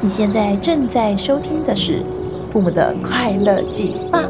你现在正在收听的是《父母的快乐计划》。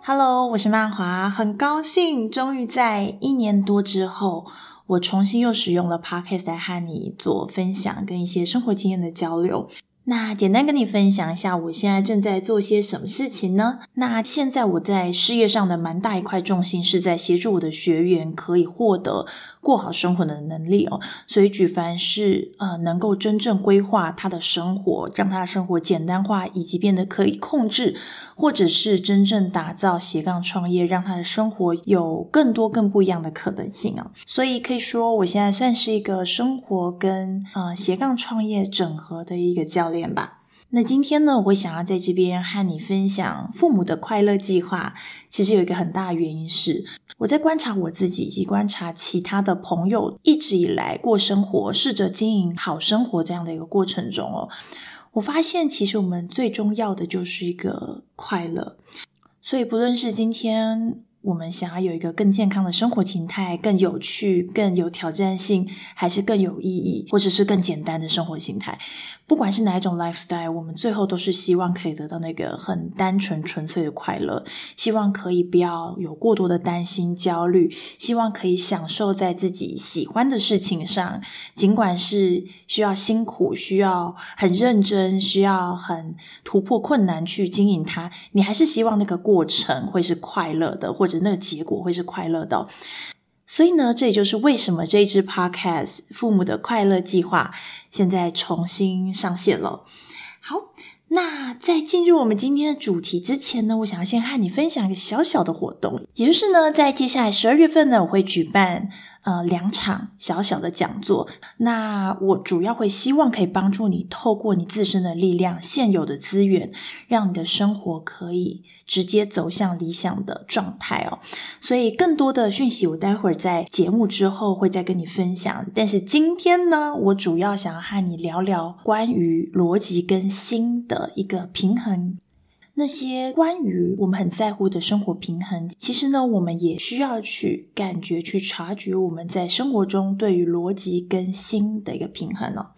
Hello，我是曼华，很高兴终于在一年多之后。我重新又使用了 Podcast 来和你做分享，跟一些生活经验的交流。那简单跟你分享一下，我现在正在做些什么事情呢？那现在我在事业上的蛮大一块重心是在协助我的学员可以获得过好生活的能力哦。所以举凡是呃能够真正规划他的生活，让他的生活简单化，以及变得可以控制，或者是真正打造斜杠创业，让他的生活有更多更不一样的可能性啊。所以可以说，我现在算是一个生活跟呃斜杠创业整合的一个教练。吧，那今天呢，我会想要在这边和你分享父母的快乐计划。其实有一个很大的原因是，我在观察我自己以及观察其他的朋友，一直以来过生活，试着经营好生活这样的一个过程中哦，我发现其实我们最重要的就是一个快乐。所以不论是今天，我们想要有一个更健康的生活形态，更有趣、更有挑战性，还是更有意义，或者是更简单的生活形态？不管是哪一种 lifestyle，我们最后都是希望可以得到那个很单纯、纯粹的快乐。希望可以不要有过多的担心、焦虑，希望可以享受在自己喜欢的事情上，尽管是需要辛苦、需要很认真、需要很突破困难去经营它，你还是希望那个过程会是快乐的，或者那个结果会是快乐的。所以呢，这也就是为什么这一支 podcast《父母的快乐计划》现在重新上线了。好，那在进入我们今天的主题之前呢，我想要先和你分享一个小小的活动，也就是呢，在接下来十二月份呢，我会举办。呃，两场小小的讲座，那我主要会希望可以帮助你透过你自身的力量、现有的资源，让你的生活可以直接走向理想的状态哦。所以，更多的讯息我待会儿在节目之后会再跟你分享。但是今天呢，我主要想要和你聊聊关于逻辑跟心的一个平衡。那些关于我们很在乎的生活平衡，其实呢，我们也需要去感觉、去察觉我们在生活中对于逻辑跟心的一个平衡哦。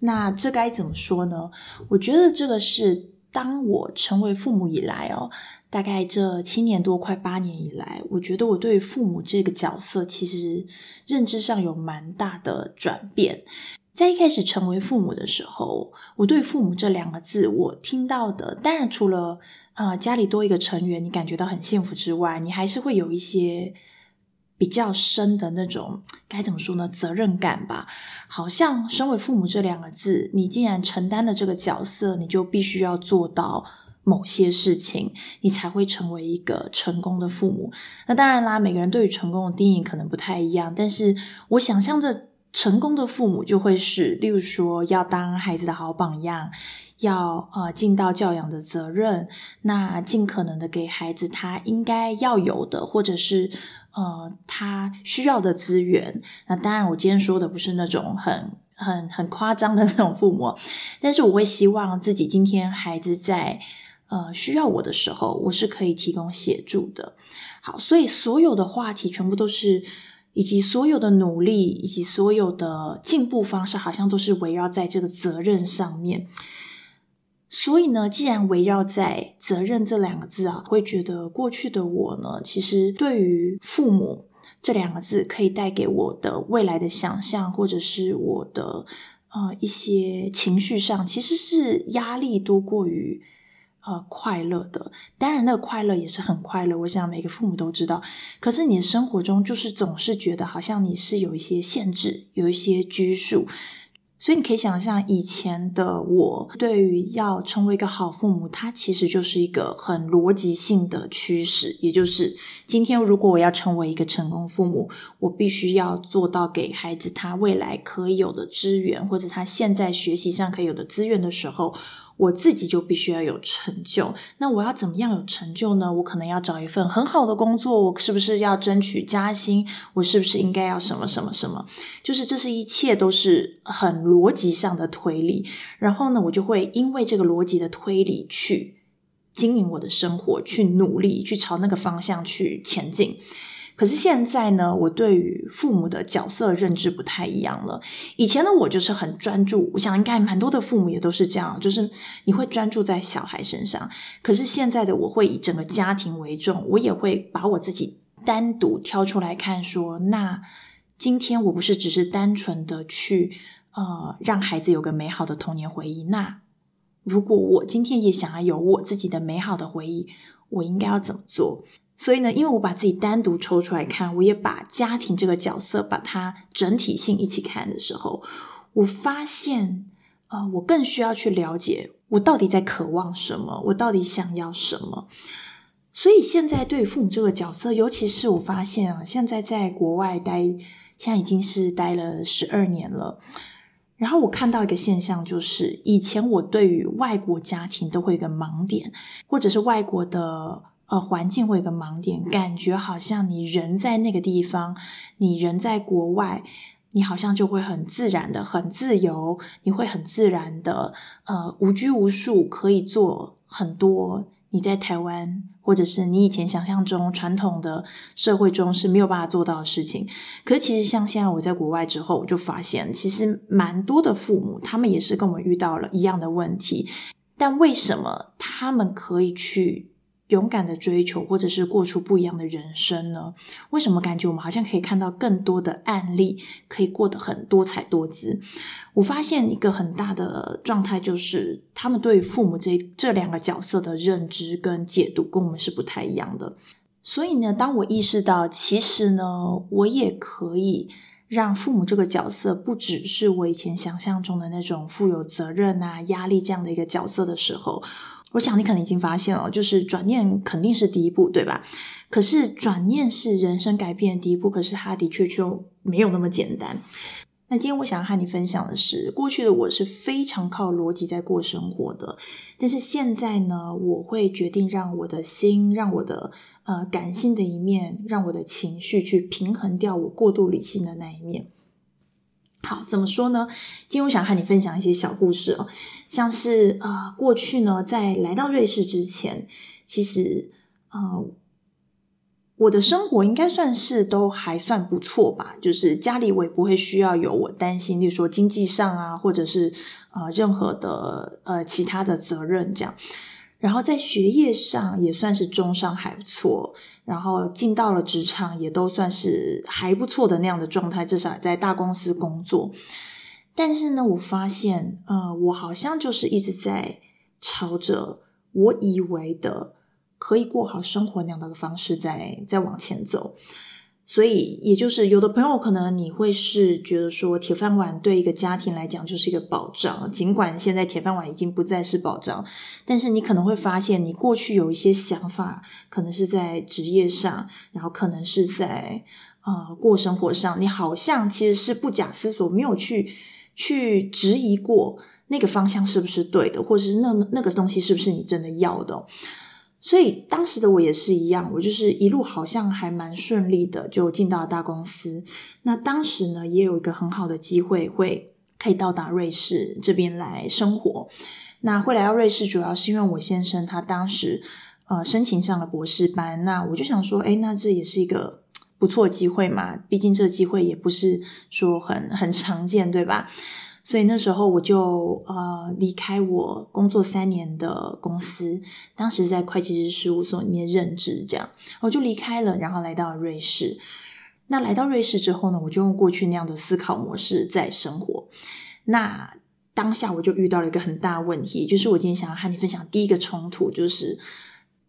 那这该怎么说呢？我觉得这个是当我成为父母以来哦，大概这七年多、快八年以来，我觉得我对父母这个角色其实认知上有蛮大的转变。在一开始成为父母的时候，我对“父母”这两个字，我听到的，当然除了呃家里多一个成员，你感觉到很幸福之外，你还是会有一些比较深的那种该怎么说呢？责任感吧。好像身为父母这两个字，你既然承担了这个角色，你就必须要做到某些事情，你才会成为一个成功的父母。那当然啦，每个人对于成功的定义可能不太一样，但是我想象着。成功的父母就会是，例如说要当孩子的好榜样，要呃尽到教养的责任，那尽可能的给孩子他应该要有的，或者是呃他需要的资源。那当然，我今天说的不是那种很很很夸张的那种父母，但是我会希望自己今天孩子在呃需要我的时候，我是可以提供协助的。好，所以所有的话题全部都是。以及所有的努力，以及所有的进步方式，好像都是围绕在这个责任上面。所以呢，既然围绕在责任这两个字啊，会觉得过去的我呢，其实对于父母这两个字可以带给我的未来的想象，或者是我的呃一些情绪上，其实是压力多过于。呃，快乐的，当然那个快乐也是很快乐。我想每个父母都知道。可是你的生活中就是总是觉得好像你是有一些限制，有一些拘束。所以你可以想象，以前的我对于要成为一个好父母，它其实就是一个很逻辑性的驱使。也就是今天如果我要成为一个成功父母，我必须要做到给孩子他未来可以有的资源，或者他现在学习上可以有的资源的时候。我自己就必须要有成就。那我要怎么样有成就呢？我可能要找一份很好的工作，我是不是要争取加薪？我是不是应该要什么什么什么？就是这是一切都是很逻辑上的推理。然后呢，我就会因为这个逻辑的推理去经营我的生活，去努力，去朝那个方向去前进。可是现在呢，我对于父母的角色认知不太一样了。以前的我就是很专注，我想应该蛮多的父母也都是这样，就是你会专注在小孩身上。可是现在的我会以整个家庭为重，我也会把我自己单独挑出来看说，说那今天我不是只是单纯的去呃让孩子有个美好的童年回忆。那如果我今天也想要有我自己的美好的回忆，我应该要怎么做？所以呢，因为我把自己单独抽出来看，我也把家庭这个角色把它整体性一起看的时候，我发现，呃，我更需要去了解我到底在渴望什么，我到底想要什么。所以现在对于父母这个角色，尤其是我发现啊，现在在国外待，现在已经是待了十二年了。然后我看到一个现象，就是以前我对于外国家庭都会有一个盲点，或者是外国的。呃，环境会有个盲点，感觉好像你人在那个地方，你人在国外，你好像就会很自然的、很自由，你会很自然的，呃，无拘无束，可以做很多你在台湾或者是你以前想象中传统的社会中是没有办法做到的事情。可是其实像现在我在国外之后，我就发现，其实蛮多的父母，他们也是跟我们遇到了一样的问题，但为什么他们可以去勇敢的追求，或者是过出不一样的人生呢？为什么感觉我们好像可以看到更多的案例，可以过得很多彩多姿？我发现一个很大的状态，就是他们对父母这这两个角色的认知跟解读，跟我们是不太一样的。所以呢，当我意识到，其实呢，我也可以让父母这个角色，不只是我以前想象中的那种负有责任啊、压力这样的一个角色的时候。我想你可能已经发现了，就是转念肯定是第一步，对吧？可是转念是人生改变的第一步，可是它的确就没有那么简单。那今天我想要和你分享的是，过去的我是非常靠逻辑在过生活的，但是现在呢，我会决定让我的心，让我的呃感性的一面，让我的情绪去平衡掉我过度理性的那一面。好，怎么说呢？今天我想和你分享一些小故事哦，像是呃，过去呢，在来到瑞士之前，其实呃，我的生活应该算是都还算不错吧，就是家里我也不会需要有我担心，例如说经济上啊，或者是呃任何的呃其他的责任这样。然后在学业上也算是中上还不错，然后进到了职场也都算是还不错的那样的状态，至少在大公司工作。但是呢，我发现，呃，我好像就是一直在朝着我以为的可以过好生活那样的方式在在往前走。所以，也就是有的朋友可能你会是觉得说，铁饭碗对一个家庭来讲就是一个保障。尽管现在铁饭碗已经不再是保障，但是你可能会发现，你过去有一些想法，可能是在职业上，然后可能是在呃过生活上，你好像其实是不假思索，没有去去质疑过那个方向是不是对的，或者是那么那个东西是不是你真的要的。所以当时的我也是一样，我就是一路好像还蛮顺利的，就进到了大公司。那当时呢，也有一个很好的机会，会可以到达瑞士这边来生活。那会来到瑞士，主要是因为我先生他当时呃申请上了博士班，那我就想说，诶，那这也是一个不错机会嘛，毕竟这机会也不是说很很常见，对吧？所以那时候我就呃离开我工作三年的公司，当时在会计师事务所里面任职，这样我就离开了，然后来到了瑞士。那来到瑞士之后呢，我就用过去那样的思考模式在生活。那当下我就遇到了一个很大问题，就是我今天想要和你分享第一个冲突，就是。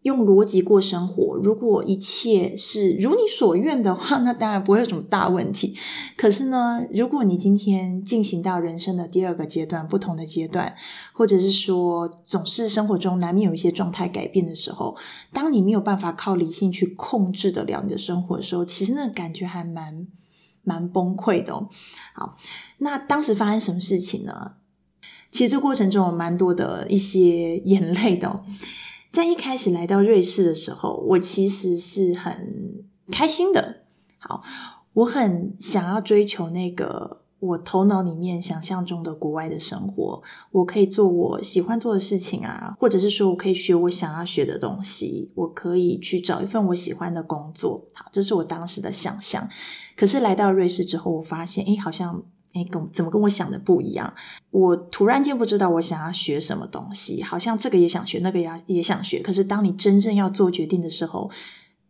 用逻辑过生活，如果一切是如你所愿的话，那当然不会有什么大问题。可是呢，如果你今天进行到人生的第二个阶段，不同的阶段，或者是说总是生活中难免有一些状态改变的时候，当你没有办法靠理性去控制得了你的生活的时候，其实那感觉还蛮蛮崩溃的哦。好，那当时发生什么事情呢？其实这过程中有蛮多的一些眼泪的。在一开始来到瑞士的时候，我其实是很开心的。好，我很想要追求那个。我头脑里面想象中的国外的生活，我可以做我喜欢做的事情啊，或者是说我可以学我想要学的东西，我可以去找一份我喜欢的工作。好，这是我当时的想象。可是来到瑞士之后，我发现，诶，好像，哎，跟怎么跟我想的不一样？我突然间不知道我想要学什么东西，好像这个也想学，那个也也想学。可是当你真正要做决定的时候，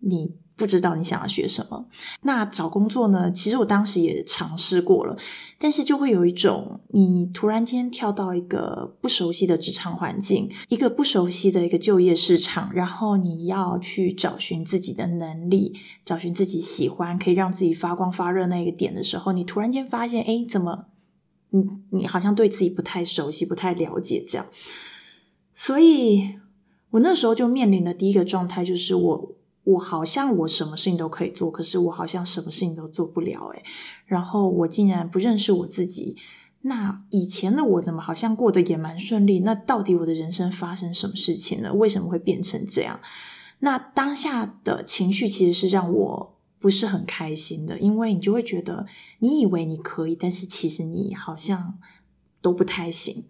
你。不知道你想要学什么，那找工作呢？其实我当时也尝试过了，但是就会有一种你突然间跳到一个不熟悉的职场环境，一个不熟悉的一个就业市场，然后你要去找寻自己的能力，找寻自己喜欢可以让自己发光发热那个点的时候，你突然间发现，诶，怎么，你你好像对自己不太熟悉，不太了解这样，所以我那时候就面临的第一个状态就是我。我好像我什么事情都可以做，可是我好像什么事情都做不了诶。然后我竟然不认识我自己，那以前的我怎么好像过得也蛮顺利？那到底我的人生发生什么事情了？为什么会变成这样？那当下的情绪其实是让我不是很开心的，因为你就会觉得你以为你可以，但是其实你好像都不太行。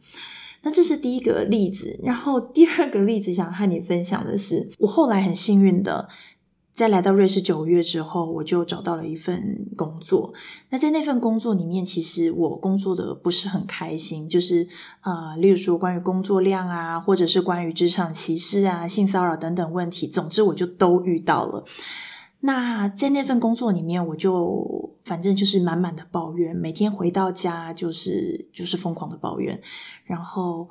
那这是第一个例子，然后第二个例子想和你分享的是，我后来很幸运的，在来到瑞士九月之后，我就找到了一份工作。那在那份工作里面，其实我工作的不是很开心，就是呃，例如说关于工作量啊，或者是关于职场歧视啊、性骚扰等等问题，总之我就都遇到了。那在那份工作里面，我就反正就是满满的抱怨，每天回到家就是就是疯狂的抱怨，然后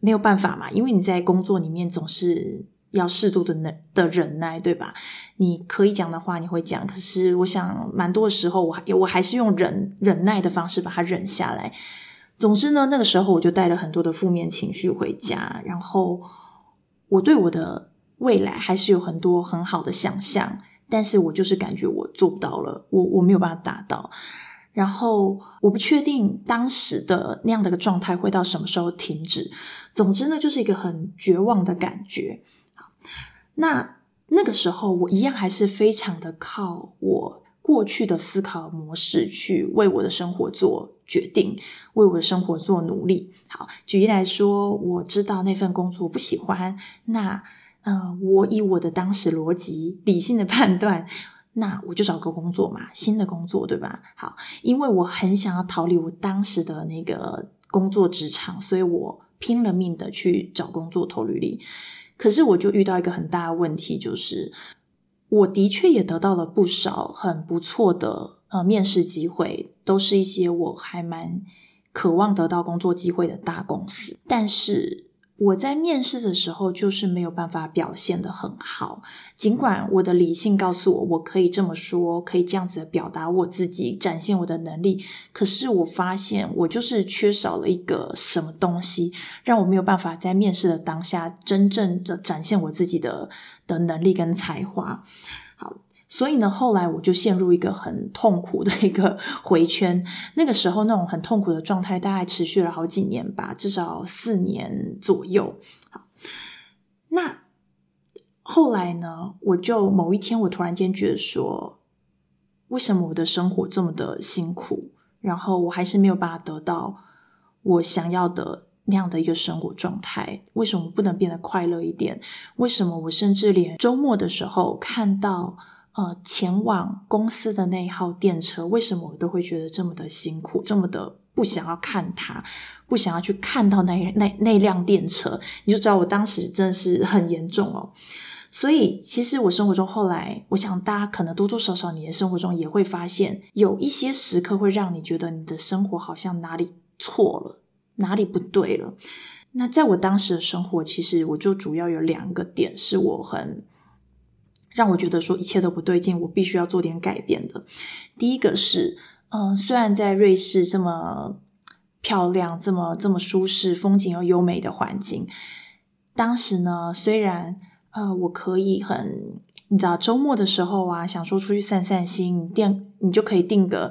没有办法嘛，因为你在工作里面总是要适度的忍的忍耐，对吧？你可以讲的话你会讲，可是我想蛮多的时候我还我还是用忍忍耐的方式把它忍下来。总之呢，那个时候我就带了很多的负面情绪回家，然后我对我的未来还是有很多很好的想象。但是我就是感觉我做不到了，我我没有办法达到，然后我不确定当时的那样的一个状态会到什么时候停止。总之呢，就是一个很绝望的感觉。那那个时候我一样还是非常的靠我过去的思考模式去为我的生活做决定，为我的生活做努力。好，举例来说，我知道那份工作我不喜欢，那。嗯、呃，我以我的当时逻辑理性的判断，那我就找个工作嘛，新的工作，对吧？好，因为我很想要逃离我当时的那个工作职场，所以我拼了命的去找工作投履历。可是我就遇到一个很大的问题，就是我的确也得到了不少很不错的呃面试机会，都是一些我还蛮渴望得到工作机会的大公司，但是。我在面试的时候就是没有办法表现得很好，尽管我的理性告诉我我可以这么说，可以这样子表达我自己，展现我的能力，可是我发现我就是缺少了一个什么东西，让我没有办法在面试的当下真正的展现我自己的的能力跟才华。所以呢，后来我就陷入一个很痛苦的一个 回圈。那个时候，那种很痛苦的状态大概持续了好几年吧，至少四年左右。好，那后来呢，我就某一天，我突然间觉得说，为什么我的生活这么的辛苦，然后我还是没有办法得到我想要的那样的一个生活状态？为什么不能变得快乐一点？为什么我甚至连周末的时候看到呃，前往公司的那一号电车，为什么我都会觉得这么的辛苦，这么的不想要看它，不想要去看到那那那辆电车？你就知道我当时真的是很严重哦。所以，其实我生活中后来，我想大家可能多多少少你的生活中也会发现，有一些时刻会让你觉得你的生活好像哪里错了，哪里不对了。那在我当时的生活，其实我就主要有两个点是我很。让我觉得说一切都不对劲，我必须要做点改变的。第一个是，嗯、呃，虽然在瑞士这么漂亮、这么这么舒适、风景又优美的环境，当时呢，虽然呃，我可以很，你知道，周末的时候啊，想说出去散散心，订你就可以订个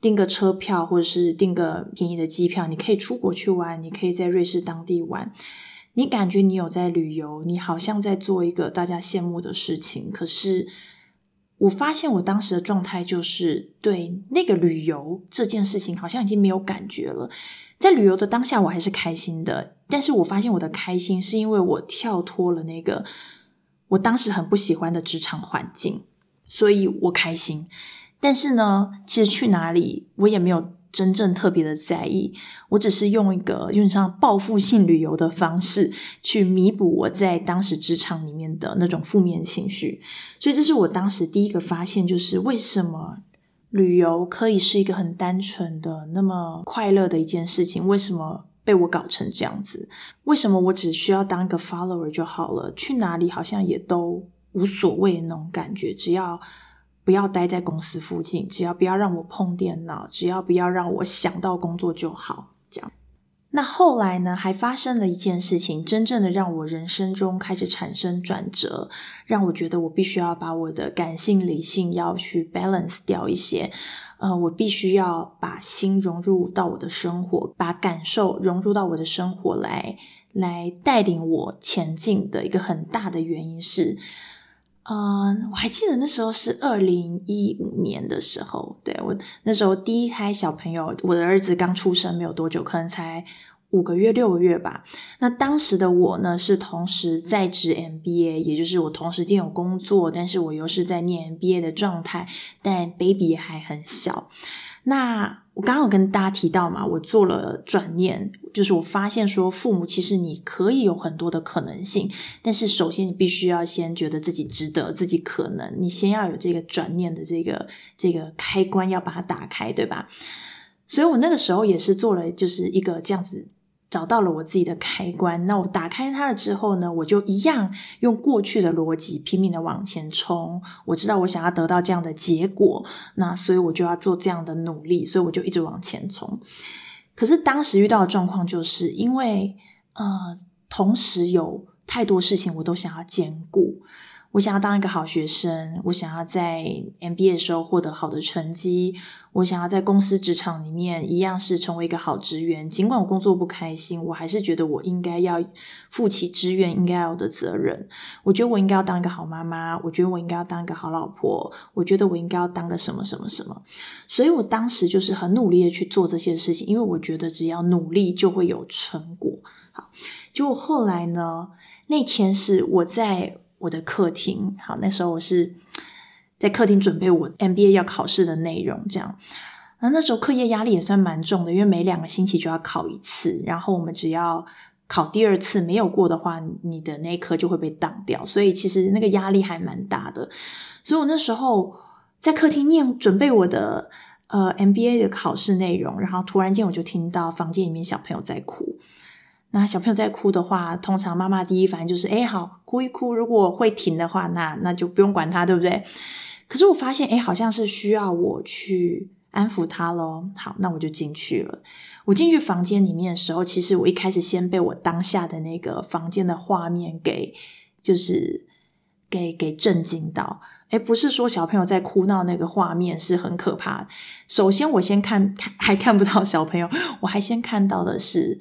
订个车票，或者是订个便宜的机票，你可以出国去玩，你可以在瑞士当地玩，你感觉你有在旅游，你好像在做一个大家羡慕的事情。可是我发现我当时的状态就是对那个旅游这件事情好像已经没有感觉了。在旅游的当下，我还是开心的，但是我发现我的开心是因为我跳脱了那个我当时很不喜欢的职场环境，所以我开心。但是呢，其实去哪里我也没有真正特别的在意，我只是用一个有点像报复性旅游的方式去弥补我在当时职场里面的那种负面情绪。所以这是我当时第一个发现，就是为什么旅游可以是一个很单纯的、那么快乐的一件事情，为什么被我搞成这样子？为什么我只需要当一个 follower 就好了？去哪里好像也都无所谓那种感觉，只要。不要待在公司附近，只要不要让我碰电脑，只要不要让我想到工作就好。这样，那后来呢，还发生了一件事情，真正的让我人生中开始产生转折，让我觉得我必须要把我的感性理性要去 balance 掉一些。呃，我必须要把心融入到我的生活，把感受融入到我的生活来，来带领我前进的一个很大的原因是。嗯，我还记得那时候是二零一五年的时候，对，我那时候第一胎小朋友，我的儿子刚出生没有多久，可能才五个月六个月吧。那当时的我呢，是同时在职 MBA，也就是我同时间有工作，但是我又是在念 MBA 的状态，但 baby 还很小。那我刚刚有跟大家提到嘛，我做了转念，就是我发现说，父母其实你可以有很多的可能性，但是首先你必须要先觉得自己值得，自己可能，你先要有这个转念的这个这个开关，要把它打开，对吧？所以我那个时候也是做了，就是一个这样子。找到了我自己的开关，那我打开它了之后呢，我就一样用过去的逻辑拼命的往前冲。我知道我想要得到这样的结果，那所以我就要做这样的努力，所以我就一直往前冲。可是当时遇到的状况就是因为，呃，同时有太多事情我都想要兼顾。我想要当一个好学生，我想要在 MBA 的时候获得好的成绩，我想要在公司职场里面一样是成为一个好职员。尽管我工作不开心，我还是觉得我应该要负起职员应该要有的责任。我觉得我应该要当一个好妈妈，我觉得我应该要当一个好老婆，我觉得我应该要当个什么什么什么。所以我当时就是很努力的去做这些事情，因为我觉得只要努力就会有成果。好，结果后来呢，那天是我在。我的客厅，好，那时候我是在客厅准备我 MBA 要考试的内容，这样。那那时候课业压力也算蛮重的，因为每两个星期就要考一次，然后我们只要考第二次没有过的话，你的那一科就会被挡掉，所以其实那个压力还蛮大的。所以我那时候在客厅念准备我的呃 MBA 的考试内容，然后突然间我就听到房间里面小朋友在哭。那小朋友在哭的话，通常妈妈第一反应就是：哎，好，哭一哭。如果会停的话，那那就不用管他，对不对？可是我发现，哎，好像是需要我去安抚他咯。好，那我就进去了。我进去房间里面的时候，其实我一开始先被我当下的那个房间的画面给，就是给给震惊到。哎，不是说小朋友在哭闹那个画面是很可怕。首先，我先看，还看不到小朋友，我还先看到的是。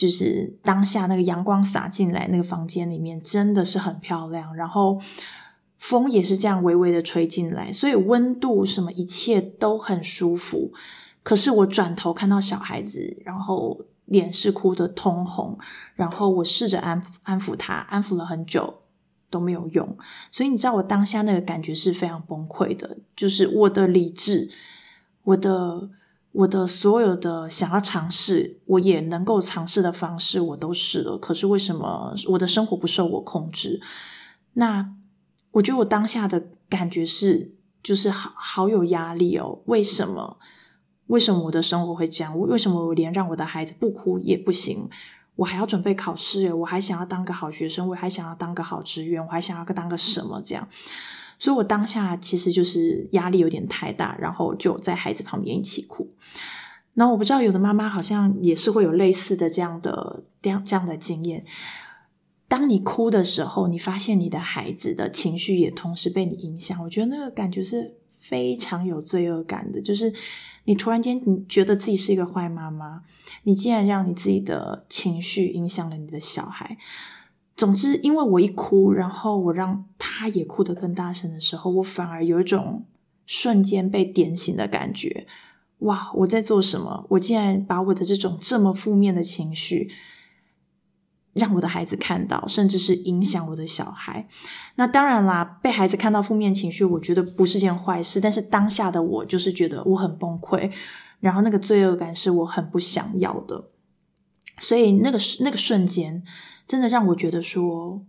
就是当下那个阳光洒进来，那个房间里面真的是很漂亮，然后风也是这样微微的吹进来，所以温度什么一切都很舒服。可是我转头看到小孩子，然后脸是哭得通红，然后我试着安安抚他，安抚了很久都没有用，所以你知道我当下那个感觉是非常崩溃的，就是我的理智，我的。我的所有的想要尝试，我也能够尝试的方式，我都试了。可是为什么我的生活不受我控制？那我觉得我当下的感觉是，就是好好有压力哦。为什么？为什么我的生活会这样？为什么我连让我的孩子不哭也不行？我还要准备考试，我还想要当个好学生，我还想要当个好职员，我还想要当个什么这样？所以我当下其实就是压力有点太大，然后就在孩子旁边一起哭。那我不知道有的妈妈好像也是会有类似的这样的这样这样的经验。当你哭的时候，你发现你的孩子的情绪也同时被你影响，我觉得那个感觉是非常有罪恶感的，就是你突然间你觉得自己是一个坏妈妈，你竟然让你自己的情绪影响了你的小孩。总之，因为我一哭，然后我让他也哭得更大声的时候，我反而有一种瞬间被点醒的感觉。哇，我在做什么？我竟然把我的这种这么负面的情绪，让我的孩子看到，甚至是影响我的小孩。那当然啦，被孩子看到负面情绪，我觉得不是件坏事。但是当下的我就是觉得我很崩溃，然后那个罪恶感是我很不想要的。所以那个那个瞬间。真的让我觉得说，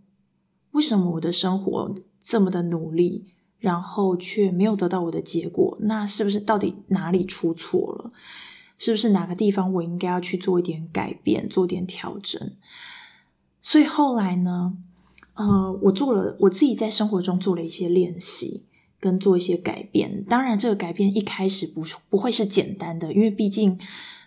为什么我的生活这么的努力，然后却没有得到我的结果？那是不是到底哪里出错了？是不是哪个地方我应该要去做一点改变，做点调整？所以后来呢，呃，我做了我自己在生活中做了一些练习，跟做一些改变。当然，这个改变一开始不不会是简单的，因为毕竟。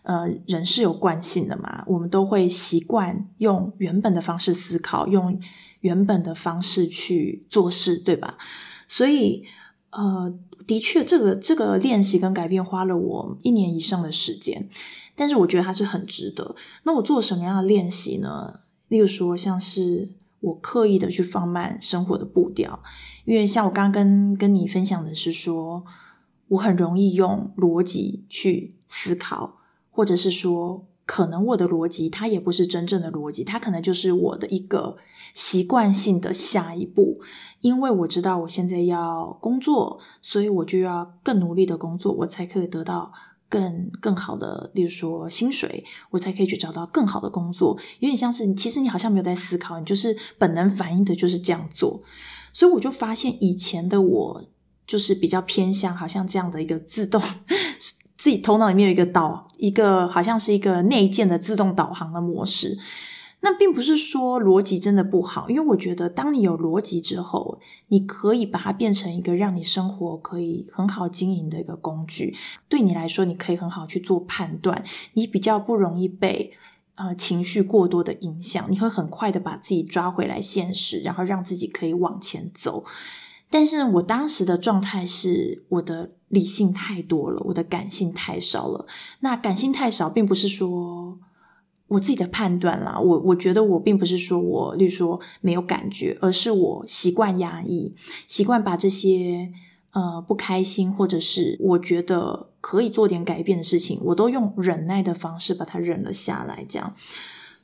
呃，人是有惯性的嘛，我们都会习惯用原本的方式思考，用原本的方式去做事，对吧？所以，呃，的确，这个这个练习跟改变花了我一年以上的时间，但是我觉得它是很值得。那我做什么样的练习呢？例如说，像是我刻意的去放慢生活的步调，因为像我刚刚跟跟你分享的是说，我很容易用逻辑去思考。或者是说，可能我的逻辑它也不是真正的逻辑，它可能就是我的一个习惯性的下一步。因为我知道我现在要工作，所以我就要更努力的工作，我才可以得到更更好的，例如说薪水，我才可以去找到更好的工作。有点像是，其实你好像没有在思考，你就是本能反应的就是这样做。所以我就发现，以前的我就是比较偏向好像这样的一个自动。自己头脑里面有一个导，一个好像是一个内建的自动导航的模式。那并不是说逻辑真的不好，因为我觉得当你有逻辑之后，你可以把它变成一个让你生活可以很好经营的一个工具。对你来说，你可以很好去做判断，你比较不容易被呃情绪过多的影响，你会很快的把自己抓回来现实，然后让自己可以往前走。但是我当时的状态是，我的理性太多了，我的感性太少了。那感性太少，并不是说我自己的判断啦，我我觉得我并不是说我，例如说没有感觉，而是我习惯压抑，习惯把这些呃不开心，或者是我觉得可以做点改变的事情，我都用忍耐的方式把它忍了下来，这样。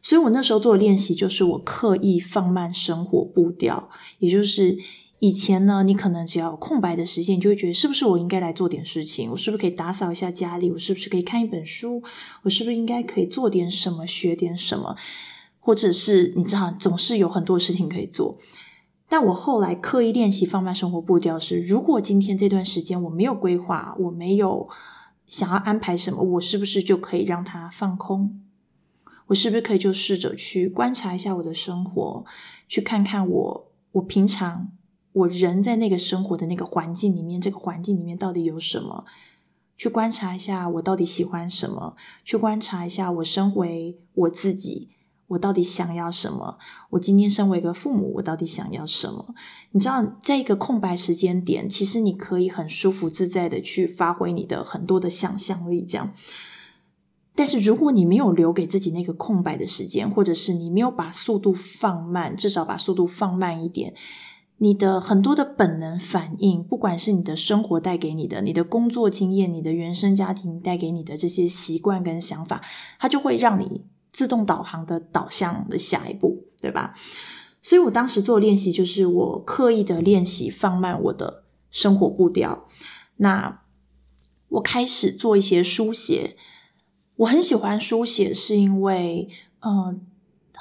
所以我那时候做的练习，就是我刻意放慢生活步调，也就是。以前呢，你可能只要有空白的时间，你就会觉得是不是我应该来做点事情？我是不是可以打扫一下家里？我是不是可以看一本书？我是不是应该可以做点什么，学点什么？或者是你知道，总是有很多事情可以做。但我后来刻意练习放慢生活步调是，如果今天这段时间我没有规划，我没有想要安排什么，我是不是就可以让它放空？我是不是可以就试着去观察一下我的生活，去看看我我平常。我人在那个生活的那个环境里面，这个环境里面到底有什么？去观察一下我到底喜欢什么？去观察一下我身为我自己，我到底想要什么？我今天身为一个父母，我到底想要什么？你知道，在一个空白时间点，其实你可以很舒服自在的去发挥你的很多的想象力，这样。但是如果你没有留给自己那个空白的时间，或者是你没有把速度放慢，至少把速度放慢一点。你的很多的本能反应，不管是你的生活带给你的，你的工作经验，你的原生家庭带给你的这些习惯跟想法，它就会让你自动导航的导向的下一步，对吧？所以我当时做练习，就是我刻意的练习放慢我的生活步调。那我开始做一些书写，我很喜欢书写，是因为，嗯、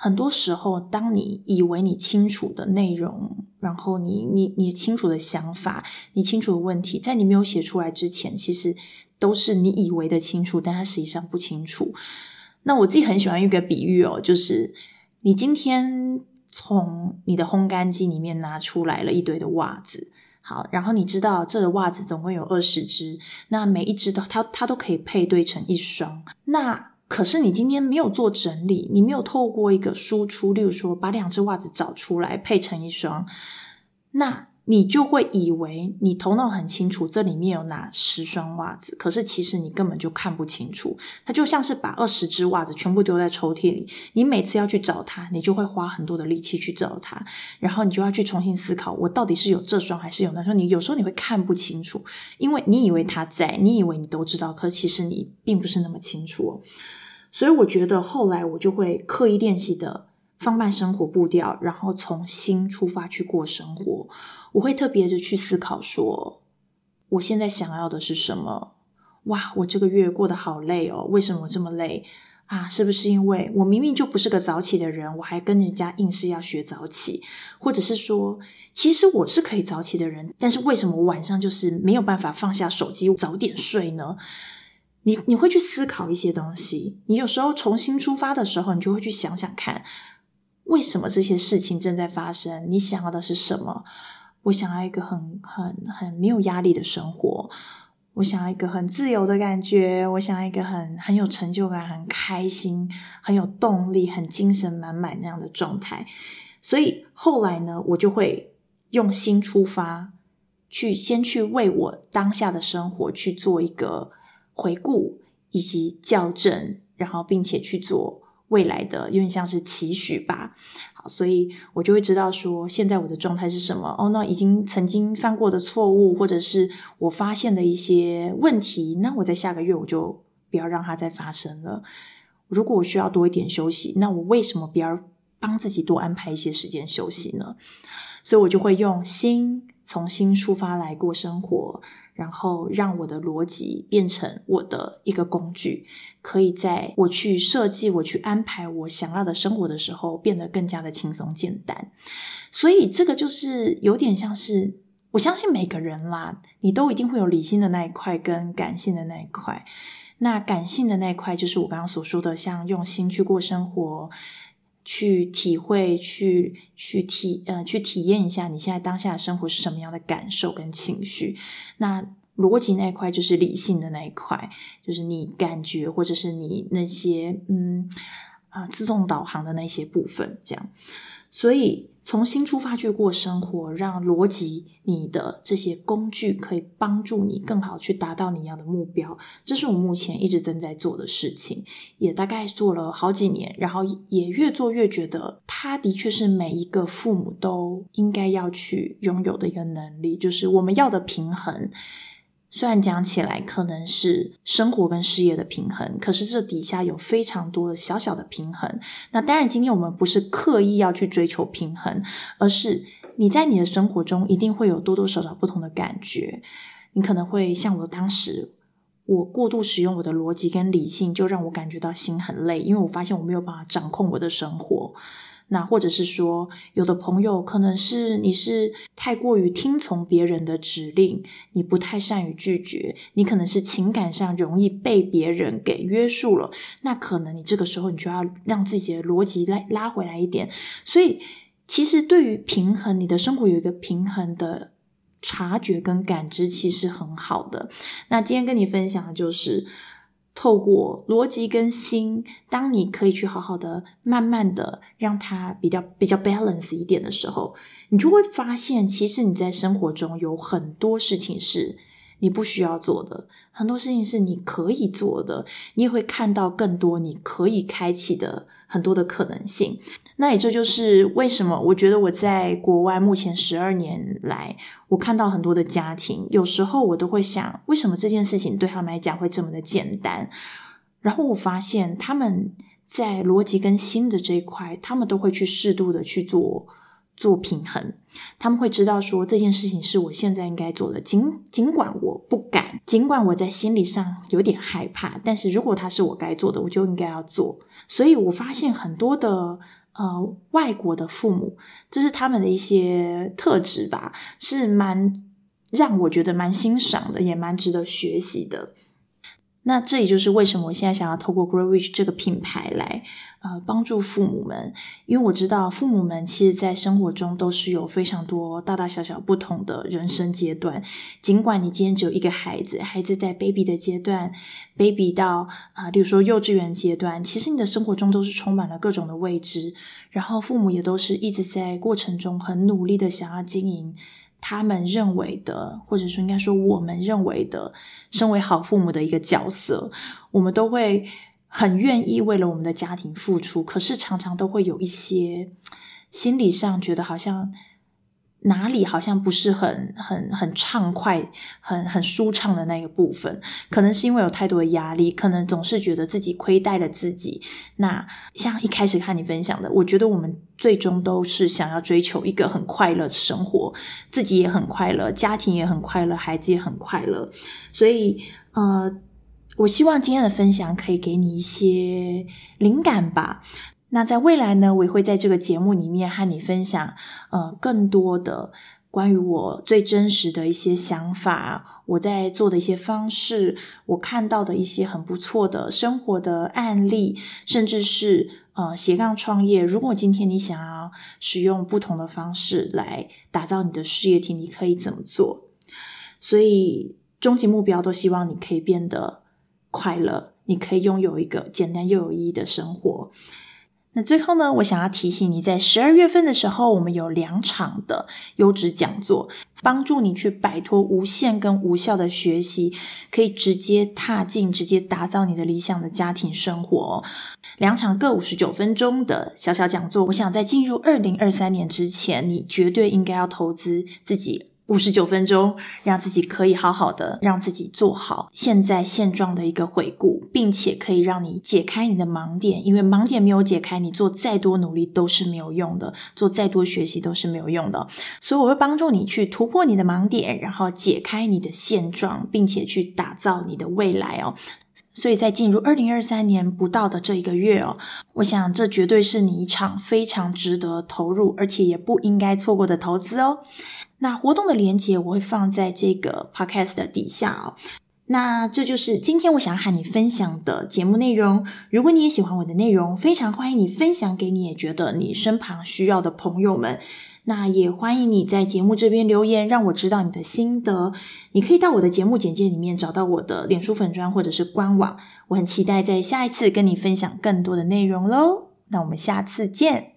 很多时候，当你以为你清楚的内容，然后你你你清楚的想法，你清楚的问题，在你没有写出来之前，其实都是你以为的清楚，但它实际上不清楚。那我自己很喜欢一个比喻哦，就是你今天从你的烘干机里面拿出来了一堆的袜子，好，然后你知道这个袜子总共有二十只，那每一只都它它都可以配对成一双，那。可是你今天没有做整理，你没有透过一个输出，例如说把两只袜子找出来配成一双，那你就会以为你头脑很清楚，这里面有哪十双袜子，可是其实你根本就看不清楚。它就像是把二十只袜子全部丢在抽屉里，你每次要去找它，你就会花很多的力气去找它，然后你就要去重新思考，我到底是有这双还是有那双？你有时候你会看不清楚，因为你以为它在，你以为你都知道，可其实你并不是那么清楚。所以我觉得后来我就会刻意练习的。放慢生活步调，然后从心出发去过生活。我会特别的去思考说，我现在想要的是什么？哇，我这个月过得好累哦，为什么这么累啊？是不是因为我明明就不是个早起的人，我还跟人家硬是要学早起？或者是说，其实我是可以早起的人，但是为什么晚上就是没有办法放下手机早点睡呢？你你会去思考一些东西。你有时候重新出发的时候，你就会去想想看。为什么这些事情正在发生？你想要的是什么？我想要一个很、很、很没有压力的生活。我想要一个很自由的感觉。我想要一个很、很有成就感、很开心、很有动力、很精神满满那样的状态。所以后来呢，我就会用心出发，去先去为我当下的生活去做一个回顾以及校正，然后并且去做。未来的有点像是期许吧，好，所以我就会知道说，现在我的状态是什么。哦，那已经曾经犯过的错误，或者是我发现的一些问题，那我在下个月我就不要让它再发生了。如果我需要多一点休息，那我为什么不要帮自己多安排一些时间休息呢？所以我就会用心，从新出发来过生活。然后让我的逻辑变成我的一个工具，可以在我去设计、我去安排我想要的生活的时候，变得更加的轻松简单。所以这个就是有点像是，我相信每个人啦，你都一定会有理性的那一块跟感性的那一块。那感性的那一块就是我刚刚所说的，像用心去过生活。去体会，去去体呃，去体验一下你现在当下的生活是什么样的感受跟情绪。那逻辑那一块就是理性的那一块，就是你感觉或者是你那些嗯啊、自动导航的那些部分，这样。所以从新出发去过生活，让逻辑你的这些工具可以帮助你更好去达到你要的目标，这是我目前一直正在做的事情，也大概做了好几年，然后也越做越觉得，它的确是每一个父母都应该要去拥有的一个能力，就是我们要的平衡。虽然讲起来可能是生活跟事业的平衡，可是这底下有非常多的小小的平衡。那当然，今天我们不是刻意要去追求平衡，而是你在你的生活中一定会有多多少少不同的感觉。你可能会像我当时，我过度使用我的逻辑跟理性，就让我感觉到心很累，因为我发现我没有办法掌控我的生活。那或者是说，有的朋友可能是你是太过于听从别人的指令，你不太善于拒绝，你可能是情感上容易被别人给约束了。那可能你这个时候你就要让自己的逻辑来拉回来一点。所以，其实对于平衡，你的生活有一个平衡的察觉跟感知，其实很好的。那今天跟你分享的就是。透过逻辑跟心，当你可以去好好的、慢慢的让它比较比较 balance 一点的时候，你就会发现，其实你在生活中有很多事情是你不需要做的，很多事情是你可以做的，你也会看到更多你可以开启的很多的可能性。那也这就是为什么我觉得我在国外目前十二年来，我看到很多的家庭，有时候我都会想，为什么这件事情对他们来讲会这么的简单？然后我发现他们在逻辑跟心的这一块，他们都会去适度的去做做平衡。他们会知道说，这件事情是我现在应该做的，尽尽管我不敢，尽管我在心理上有点害怕，但是如果它是我该做的，我就应该要做。所以我发现很多的。呃，外国的父母，这是他们的一些特质吧，是蛮让我觉得蛮欣赏的，也蛮值得学习的。那这也就是为什么我现在想要透过 Grow Rich 这个品牌来，呃，帮助父母们，因为我知道父母们其实在生活中都是有非常多大大小小不同的人生阶段。尽管你今天只有一个孩子，孩子在 baby 的阶段，baby 到啊，例如说幼稚园阶段，其实你的生活中都是充满了各种的未知，然后父母也都是一直在过程中很努力的想要经营他们认为的，或者说应该说我们认为的，身为好父母的一个角色，我们都会很愿意为了我们的家庭付出，可是常常都会有一些心理上觉得好像。哪里好像不是很很很畅快、很很舒畅的那个部分，可能是因为有太多的压力，可能总是觉得自己亏待了自己。那像一开始看你分享的，我觉得我们最终都是想要追求一个很快乐的生活，自己也很快乐，家庭也很快乐，孩子也很快乐。所以，呃，我希望今天的分享可以给你一些灵感吧。那在未来呢，我也会在这个节目里面和你分享，呃，更多的关于我最真实的一些想法，我在做的一些方式，我看到的一些很不错的生活的案例，甚至是呃斜杠创业。如果今天你想要使用不同的方式来打造你的事业体，你可以怎么做？所以终极目标都希望你可以变得快乐，你可以拥有一个简单又有意义的生活。那最后呢，我想要提醒你，在十二月份的时候，我们有两场的优质讲座，帮助你去摆脱无限跟无效的学习，可以直接踏进、直接打造你的理想的家庭生活。两场各五十九分钟的小小讲座，我想在进入二零二三年之前，你绝对应该要投资自己。五十九分钟，让自己可以好好的让自己做好现在现状的一个回顾，并且可以让你解开你的盲点，因为盲点没有解开，你做再多努力都是没有用的，做再多学习都是没有用的。所以我会帮助你去突破你的盲点，然后解开你的现状，并且去打造你的未来哦。所以在进入二零二三年不到的这一个月哦，我想这绝对是你一场非常值得投入，而且也不应该错过的投资哦。那活动的链接我会放在这个 podcast 的底下哦。那这就是今天我想要和你分享的节目内容。如果你也喜欢我的内容，非常欢迎你分享给你也觉得你身旁需要的朋友们。那也欢迎你在节目这边留言，让我知道你的心得。你可以到我的节目简介里面找到我的脸书粉砖或者是官网。我很期待在下一次跟你分享更多的内容喽。那我们下次见。